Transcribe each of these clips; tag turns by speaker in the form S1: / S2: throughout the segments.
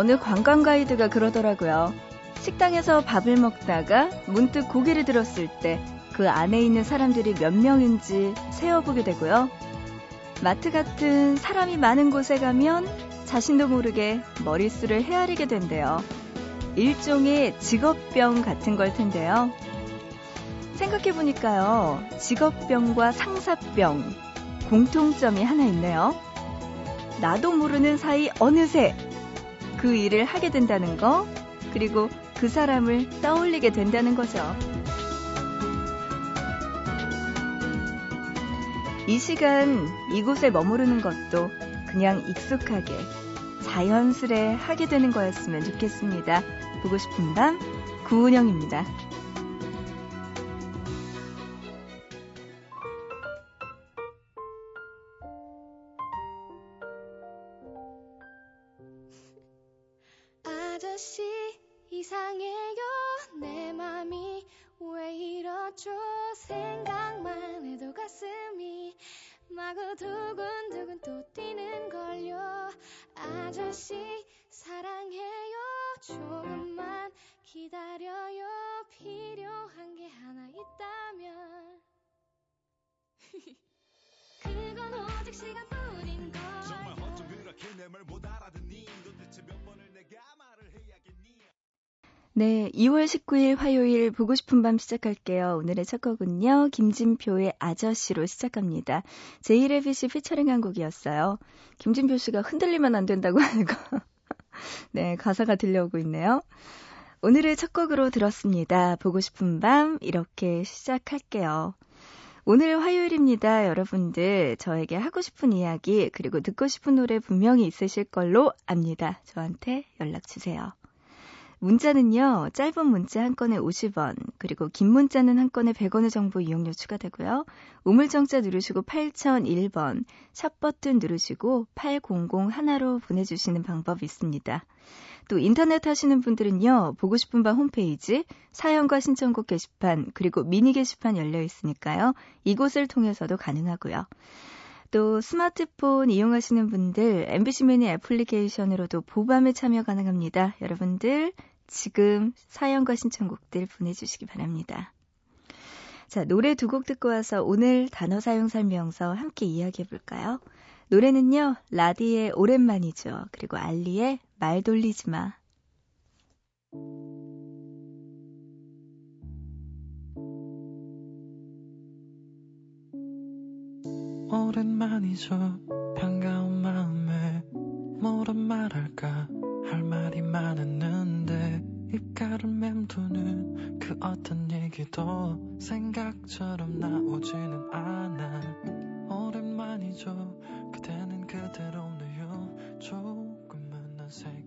S1: 어느 관광 가이드가 그러더라고요. 식당에서 밥을 먹다가 문득 고개를 들었을 때 그 안에 있는 사람들이 몇 명인지 세어보게 되고요. 마트 같은 사람이 많은 곳에 가면 자신도 모르게 머릿수를 헤아리게 된대요. 일종의 직업병 같은 걸 텐데요. 생각해보니까요, 직업병과 상사병, 공통점이 하나 있네요. 나도 모르는 사이 어느새 그 일을 하게 된다는 거, 그리고 그 사람을 떠올리게 된다는 거죠. 이 시간 이곳에 머무르는 것도 그냥 익숙하게 자연스레 하게 되는 거였으면 좋겠습니다. 보고 싶은 밤 구은영입니다. 네, 2월 19일 화요일 보고 싶은 밤 시작할게요. 오늘의 첫 곡은요, 김진표의 아저씨로 시작합니다. 제이레빗이 피처링한 곡이었어요. 김진표 씨가 흔들리면 안 된다고 하는 거. 네, 가사가 들려오고 있네요. 오늘의 첫 곡으로 들었습니다. 보고 싶은 밤, 이렇게 시작할게요. 오늘 화요일입니다. 여러분들, 저에게 하고 싶은 이야기, 그리고 듣고 싶은 노래 분명히 있으실 걸로 압니다. 저한테 연락 주세요. 문자는요, 짧은 문자 한 건에 50원, 그리고 긴 문자는 한 건에 100원의 정보 이용료 추가되고요. 우물정자 누르시고 8001번, 샵 버튼 누르시고 8001로 보내주시는 방법이 있습니다. 또 인터넷 하시는 분들은요, 보고 싶은 밤 홈페이지, 사연과 신청곡 게시판, 그리고 미니 게시판 열려 있으니까요. 이곳을 통해서도 가능하고요. 또 스마트폰 이용하시는 분들 MBC 미니 애플리케이션으로도 보밤에 참여 가능합니다. 여러분들 지금 사연과 신청곡들 보내주시기 바랍니다. 자, 노래 두 곡 듣고 와서 오늘 단어 사용 설명서 함께 이야기해 볼까요? 노래는요, 라디의 오랜만이죠. 그리고 알리의 말 돌리지 마.
S2: 오랜만이죠 반가운 마음에 뭐라 말할까 할 말이 많았는데 입가를 맴도는 그 어떤 얘기도 생각처럼 나오지는 않아. 오랜만이죠. 그대는 그대로네요. 조금은 어색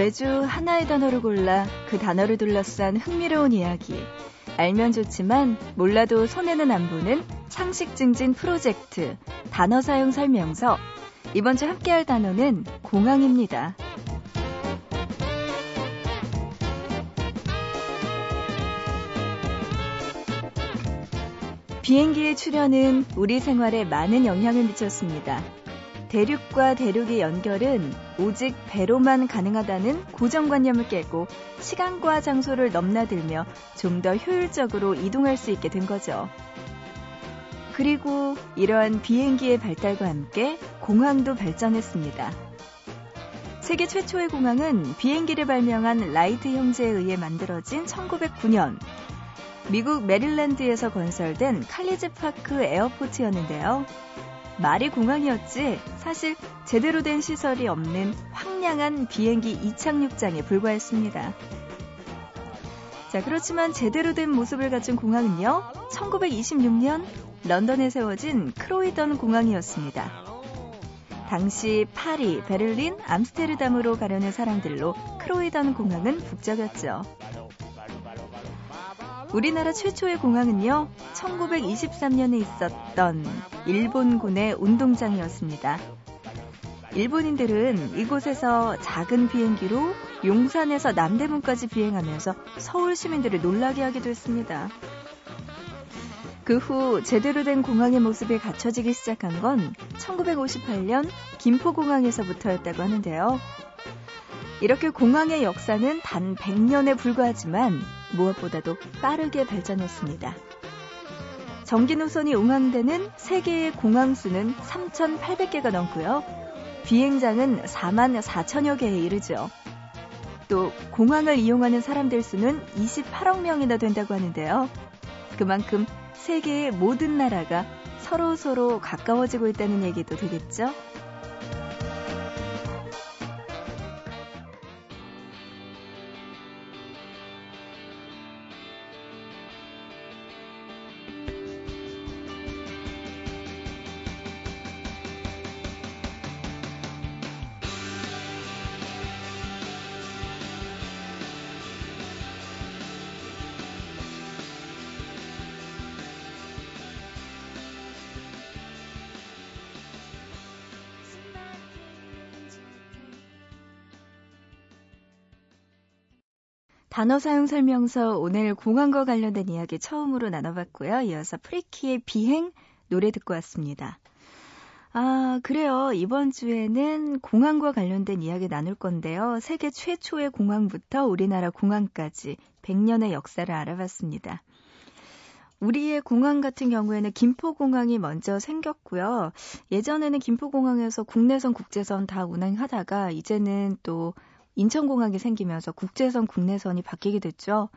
S1: 매주 하나의 단어를 골라 그 단어를 둘러싼 흥미로운 이야기. 알면 좋지만 몰라도 손해는 안 보는 상식 증진 프로젝트 단어 사용 설명서. 이번 주 함께 할 단어는 공항입니다. 비행기의 출현은 우리 생활에 많은 영향을 미쳤습니다. 대륙과 대륙의 연결은 오직 배로만 가능하다는 고정관념을 깨고 시간과 장소를 넘나들며 좀 더 효율적으로 이동할 수 있게 된 거죠. 그리고 이러한 비행기의 발달과 함께 공항도 발전했습니다. 세계 최초의 공항은 비행기를 발명한 라이트 형제에 의해 만들어진 1909년 미국 메릴랜드에서 건설된 칼리즈 파크 에어포트였는데요. 말이 공항이었지 사실 제대로 된 시설이 없는 황량한 비행기 이착륙장에 불과했습니다. 자, 그렇지만 제대로 된 모습을 갖춘 공항은요, 1926년 런던에 세워진 크로이던 공항이었습니다. 당시 파리, 베를린, 암스테르담으로 가려는 사람들로 크로이던 공항은 북적였죠. 우리나라 최초의 공항은요, 1923년에 있었던 일본군의 운동장이었습니다. 일본인들은 이곳에서 작은 비행기로 용산에서 남대문까지 비행하면서 서울 시민들을 놀라게 하기도 했습니다. 그 후 제대로 된 공항의 모습이 갖춰지기 시작한 건 1958년 김포공항에서부터였다고 하는데요. 이렇게 공항의 역사는 단 100년에 불과하지만 무엇보다도 빠르게 발전했습니다. 전기 노선이 운항되는 세계의 공항 수는 3,800개가 넘고요. 비행장은 4만 4천여 개에 이르죠. 또 공항을 이용하는 사람들 수는 28억 명이나 된다고 하는데요. 그만큼 세계의 모든 나라가 서로 서로 가까워지고 있다는 얘기도 되겠죠? 단어 사용 설명서 오늘 공항과 관련된 이야기 처음으로 나눠봤고요. 이어서 프리키의 비행 노래 듣고 왔습니다. 아, 그래요. 이번 주에는 공항과 관련된 이야기 나눌 건데요. 세계 최초의 공항부터 우리나라 공항까지 100년의 역사를 알아봤습니다. 우리의 공항 같은 경우에는 김포공항이 먼저 생겼고요. 예전에는 김포공항에서 국내선, 국제선 다 운행하다가 이제는 또 인천공항이 생기면서 국제선, 국내선이 바뀌게 됐죠.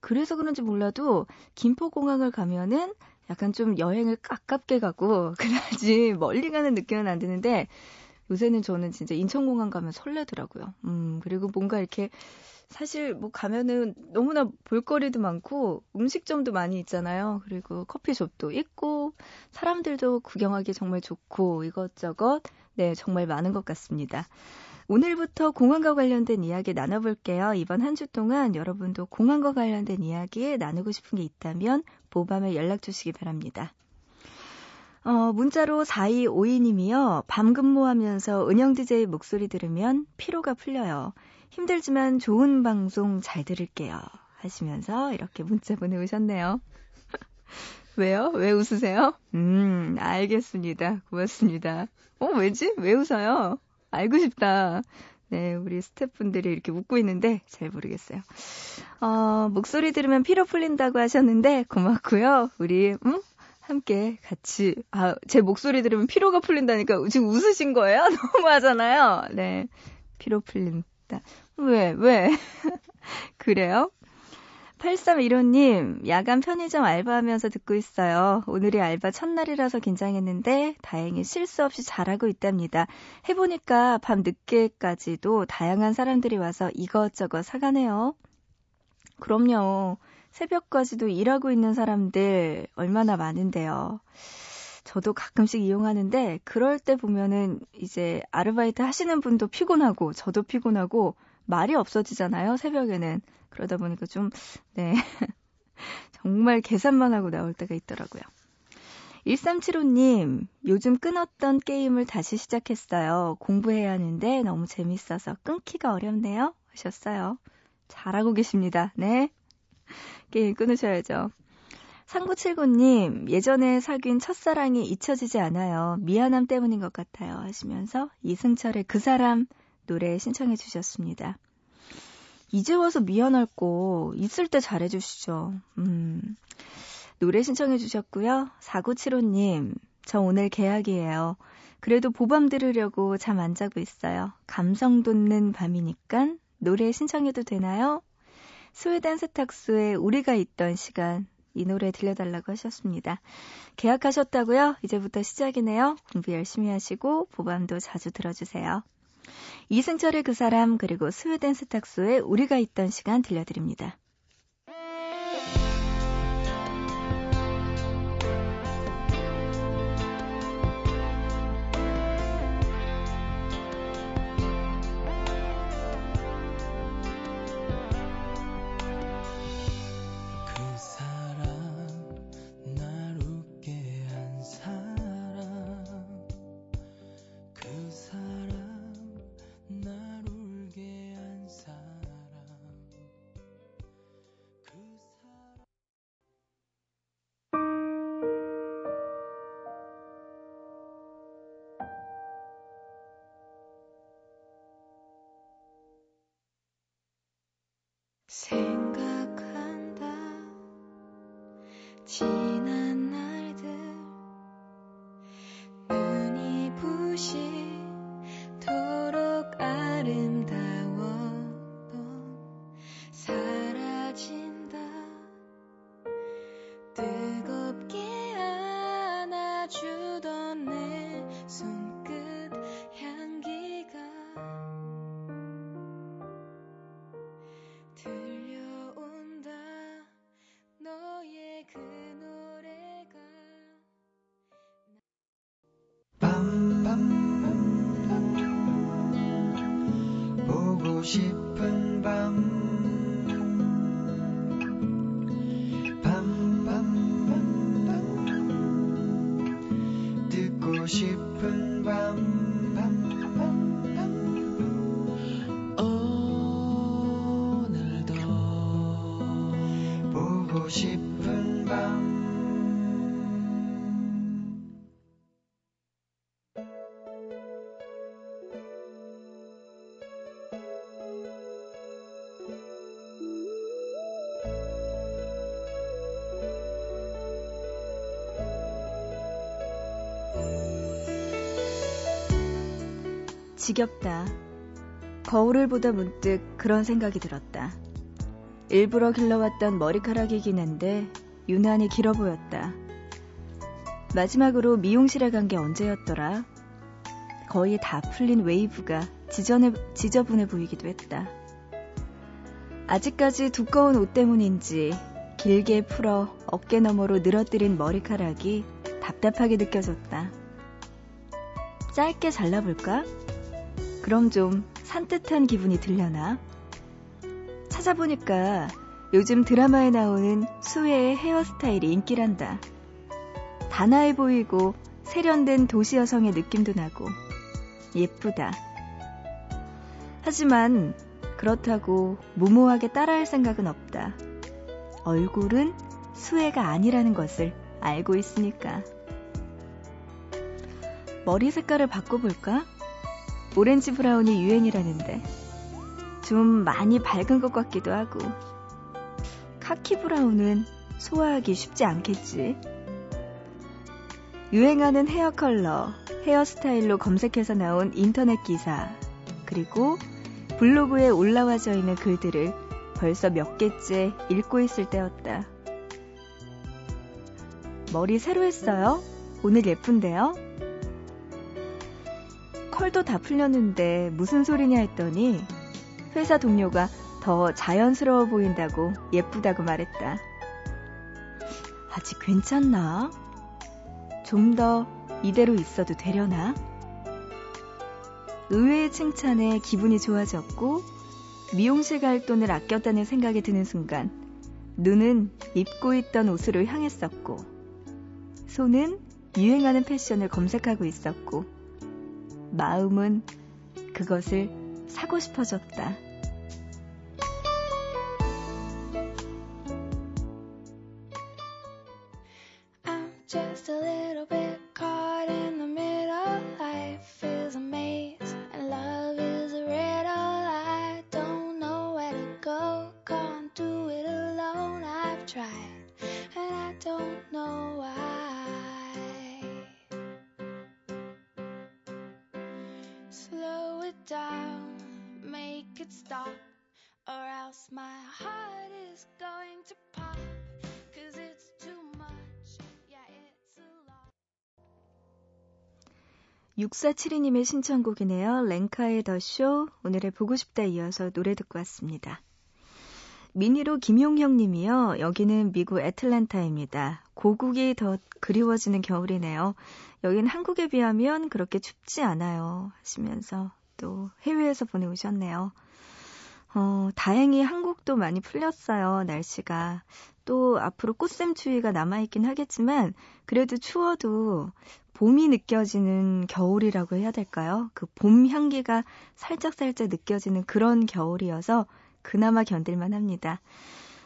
S1: 그래서 그런지 몰라도 김포공항을 가면은 약간 좀 여행을 가깝게 가고 그래야지 멀리 가는 느낌은 안 드는데 요새는 저는 진짜 인천공항 가면 설레더라고요. 음, 그리고 뭔가 이렇게 사실 뭐 가면은 너무나 볼거리도 많고 음식점도 많이 있잖아요. 그리고 커피숍도 있고 사람들도 구경하기 정말 좋고 이것저것 네, 정말 많은 것 같습니다. 오늘부터 공항과 관련된 이야기 나눠볼게요. 이번 한 주 동안 여러분도 공항과 관련된 이야기 나누고 싶은 게 있다면 보밤에 연락 주시기 바랍니다. 어, 문자로 4252님이요. 밤 근무하면서 은영 DJ 목소리 들으면 피로가 풀려요. 힘들지만 좋은 방송 잘 들을게요. 하시면서 이렇게 문자 보내오셨네요. 왜요? 왜 웃으세요? 음, 알겠습니다. 고맙습니다. 어, 왜지? 왜 웃어요? 알고 싶다. 네, 우리 스태프분들이 이렇게 웃고 있는데 잘 모르겠어요. 어, 목소리 들으면 피로 풀린다고 하셨는데 고맙고요. 우리 음? 함께 같이 아, 제 목소리 들으면 피로가 풀린다니까 지금 웃으신 거예요? 너무하잖아요. 네. 피로 풀린다. 왜? 왜? 그래요? 8315님, 야간 편의점 알바하면서 듣고 있어요. 오늘이 알바 첫날이라서 긴장했는데 다행히 실수 없이 잘하고 있답니다. 해보니까 밤 늦게까지도 다양한 사람들이 와서 이것저것 사가네요. 그럼요. 새벽까지도 일하고 있는 사람들 얼마나 많은데요. 저도 가끔씩 이용하는데 그럴 때 보면은 이제 아르바이트 하시는 분도 피곤하고 저도 피곤하고 말이 없어지잖아요, 새벽에는. 그러다 보니까 좀, 네. 정말 계산만 하고 나올 때가 있더라고요. 1375님, 요즘 끊었던 게임을 다시 시작했어요. 공부해야 하는데 너무 재밌어서 끊기가 어렵네요. 하셨어요. 잘하고 계십니다. 네. 게임 끊으셔야죠. 3979님, 예전에 사귄 첫사랑이 잊혀지지 않아요. 미안함 때문인 것 같아요. 하시면서 이승철의 그 사람 노래 신청해 주셨습니다. 이제 와서 미안할 거 있을 때 잘해주시죠. 음. 노래 신청해 주셨고요. 4975님, 저 오늘 계약이에요. 그래도 보밤 들으려고 잠 안 자고 있어요. 감성 돋는 밤이니까 노래 신청해도 되나요? 스웨덴 세탁소에 우리가 있던 시간 이 노래 들려달라고 하셨습니다. 계약하셨다고요? 이제부터 시작이네요. 공부 열심히 하시고 보밤도 자주 들어주세요. 이승철의 그 사람 그리고 스웨덴 세탁소에 우리가 있던 시간 들려드립니다.
S3: 생각
S4: 보
S1: 지겹다. 거울을 보다 문득 그런 생각이 들었다. 일부러 길러왔던 머리카락이긴 한데 유난히 길어 보였다. 마지막으로 미용실에 간 게 언제였더라? 거의 다 풀린 웨이브가 지저분해, 지저분해 보이기도 했다. 아직까지 두꺼운 옷 때문인지 길게 풀어 어깨 너머로 늘어뜨린 머리카락이 답답하게 느껴졌다. 짧게 잘라볼까? 그럼 좀 산뜻한 기분이 들려나? 찾아보니까 요즘 드라마에 나오는 수혜의 헤어스타일이 인기란다. 단아해 보이고 세련된 도시 여성의 느낌도 나고 예쁘다. 하지만 그렇다고 무모하게 따라할 생각은 없다. 얼굴은 수혜가 아니라는 것을 알고 있으니까. 머리 색깔을 바꿔볼까? 오렌지 brown이 유행이라는데 좀 많이 밝은 것 같기도 하고 카키 brown은 소화하기 쉽지 않겠지. 유행하는 헤어 컬러, 헤어스타일로 검색해서 나온 인터넷 기사, 그리고 블로그에 올라와져 있는 글들을 벌써 몇 개째 읽고 있을 때였다. 머리 새로 했어요? 오늘 예쁜데요? 컬도 다 풀렸는데 무슨 소리냐 했더니 회사 동료가 더 자연스러워 보인다고 예쁘다고 말했다. 아직 괜찮나? 좀 더 이대로 있어도 되려나? 의외의 칭찬에 기분이 좋아졌고 미용실 갈 돈을 아꼈다는 생각이 드는 순간 눈은 입고 있던 옷으로 향했었고 손은 유행하는 패션을 검색하고 있었고 마음은 그것을 사고 싶어졌다. 6472님의 신청곡이네요. 랭카의 더쇼. 오늘의 보고 싶다 이어서 노래 듣고 왔습니다. 미니로 김용형 님이요. 여기는 미국 애틀랜타입니다. 고국이 더 그리워지는 겨울이네요. 여긴 한국에 비하면 그렇게 춥지 않아요. 하시면서 또 해외에서 보내오셨네요. 어, 다행히 한국도 많이 풀렸어요. 날씨가. 또 앞으로 꽃샘 추위가 남아있긴 하겠지만 그래도 추워도 봄이 느껴지는 겨울이라고 해야 될까요? 그 봄 향기가 살짝살짝 느껴지는 그런 겨울이어서 그나마 견딜만 합니다.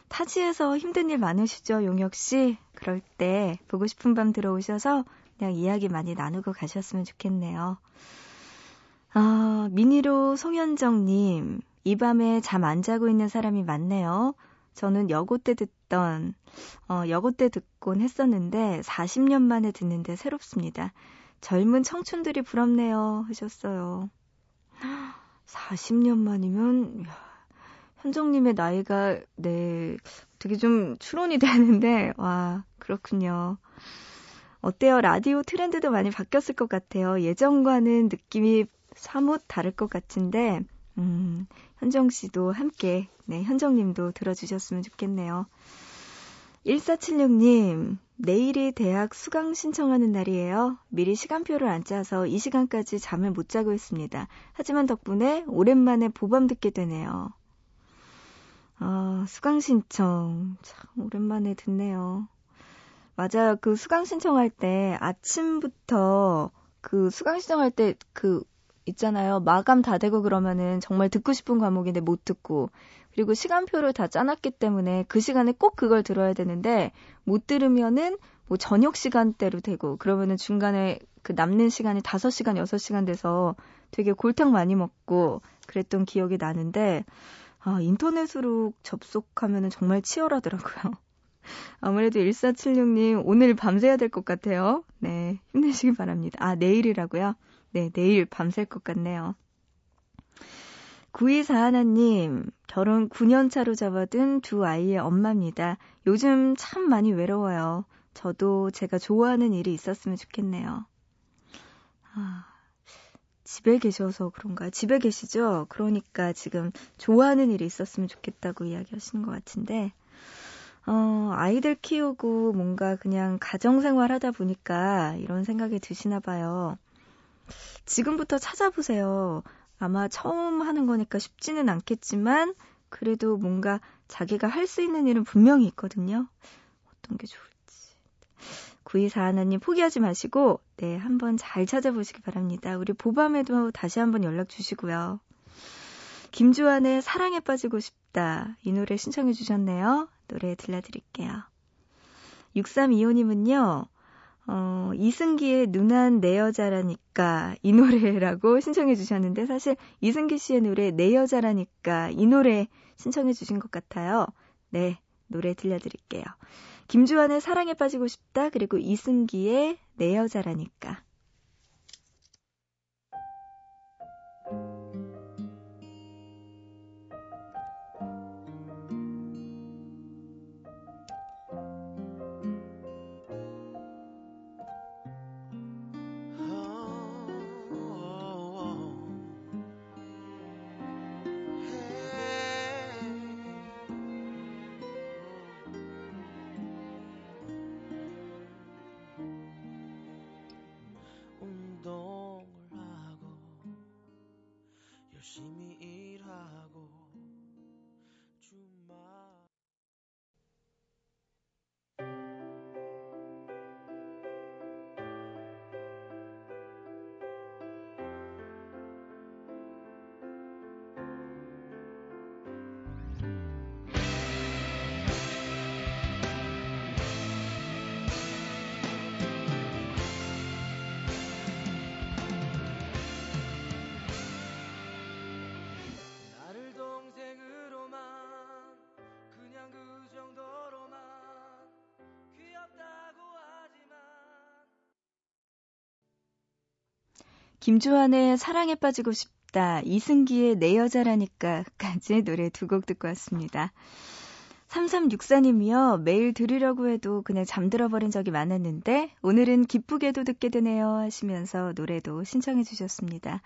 S1: 타지에서 힘든 일 많으시죠, 용혁 씨? 그럴 때 보고 싶은 밤 들어오셔서 그냥 이야기 많이 나누고 가셨으면 좋겠네요. 아, 미니로 송현정님, 이 밤에 잠 안 자고 있는 사람이 많네요. 저는 여고 때 듣던, 어, 여고 때 듣곤 했었는데 40년 만에 듣는데 새롭습니다. 젊은 청춘들이 부럽네요. 하셨어요. 40년 만이면, 이야, 현정님의 나이가, 네, 되게 좀 추론이 되는데, 와, 그렇군요. 어때요? 라디오 트렌드도 많이 바뀌었을 것 같아요. 예전과는 느낌이 사뭇 다를 것 같은데, 음, 현정 씨도 함께, 네, 현정 님도 들어주셨으면 좋겠네요. 1476님, 내일이 대학 수강 신청하는 날이에요. 미리 시간표를 안 짜서 이 시간까지 잠을 못 자고 있습니다. 하지만 덕분에 오랜만에 보밤 듣게 되네요. 아, 수강 신청. 참, 오랜만에 듣네요. 맞아요. 그 수강 신청할 때 아침부터 그 수강 신청할 때 그 있잖아요. 마감 다 되고 그러면은 정말 듣고 싶은 과목인데 못 듣고 그리고 시간표를 다 짜놨기 때문에 그 시간에 꼭 그걸 들어야 되는데 못 들으면은 뭐 저녁 시간대로 되고 그러면은 중간에 그 남는 시간이 5시간, 6시간 돼서 되게 골탕 많이 먹고 그랬던 기억이 나는데 아, 인터넷으로 접속하면은 정말 치열하더라고요. 아무래도 1476님 오늘 밤새야 될 것 같아요. 네, 힘내시기 바랍니다. 아, 내일이라고요? 네, 내일 밤샐 것 같네요. 9241님, 결혼 9년 차로 접어든 두 아이의 엄마입니다. 요즘 참 많이 외로워요. 저도 제가 좋아하는 일이 있었으면 좋겠네요. 아, 집에 계셔서 그런가요? 집에 계시죠? 그러니까 지금 좋아하는 일이 있었으면 좋겠다고 이야기하시는 것 같은데, 어, 아이들 키우고 뭔가 그냥 가정생활 하다 보니까 이런 생각이 드시나 봐요. 지금부터 찾아보세요. 아마 처음 하는 거니까 쉽지는 않겠지만, 그래도 뭔가 자기가 할 수 있는 일은 분명히 있거든요. 어떤 게 좋을지. 9241님 포기하지 마시고, 네, 한번 잘 찾아보시기 바랍니다. 우리 보밤에도 다시 한번 연락 주시고요. 김주환의 사랑에 빠지고 싶다. 이 노래 신청해 주셨네요. 노래 들려드릴게요. 6325님은요, 어, 이승기의 누난 내 여자라니까 이 노래라고 신청해 주셨는데 사실 이승기 씨의 노래 내 여자라니까 이 노래 신청해 주신 것 같아요. 네, 노래 들려드릴게요. 김주환의 사랑에 빠지고 싶다 그리고 이승기의 내 여자라니까. 김주환의 사랑에 빠지고 싶다. 이승기의 내 여자라니까까지 노래 두 곡 듣고 왔습니다. 3364님이요. 매일 들으려고 해도 그냥 잠들어 버린 적이 많았는데 오늘은 기쁘게도 듣게 되네요 하시면서 노래도 신청해 주셨습니다.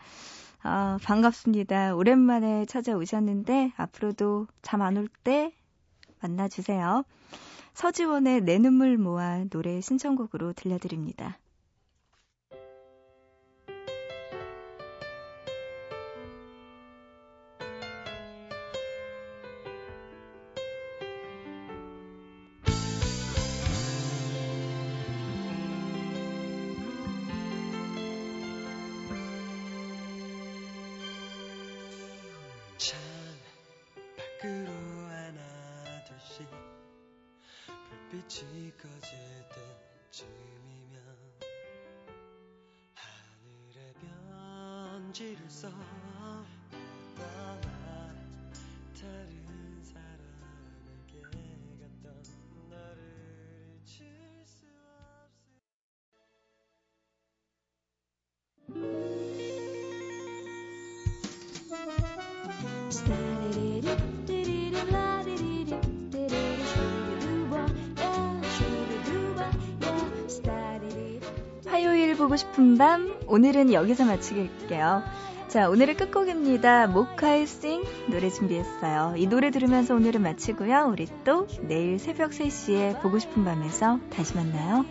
S1: 아, 반갑습니다. 오랜만에 찾아오셨는데 앞으로도 잠 안 올 때 만나 주세요. 서지원의 내 눈물 모아 노래 신청곡으로 들려드립니다.
S4: 빛이 꺼질 때쯤이면 하늘에 편지를 써 떠나
S1: 보고 싶은 밤 오늘은 여기서 마치겠게요. 자 오늘의 끝곡입니다. 모카의 싱 노래 준비했어요. 이 노래 들으면서 오늘은 마치고요. 우리 또 내일 새벽 3시에 보고 싶은 밤에서 다시 만나요.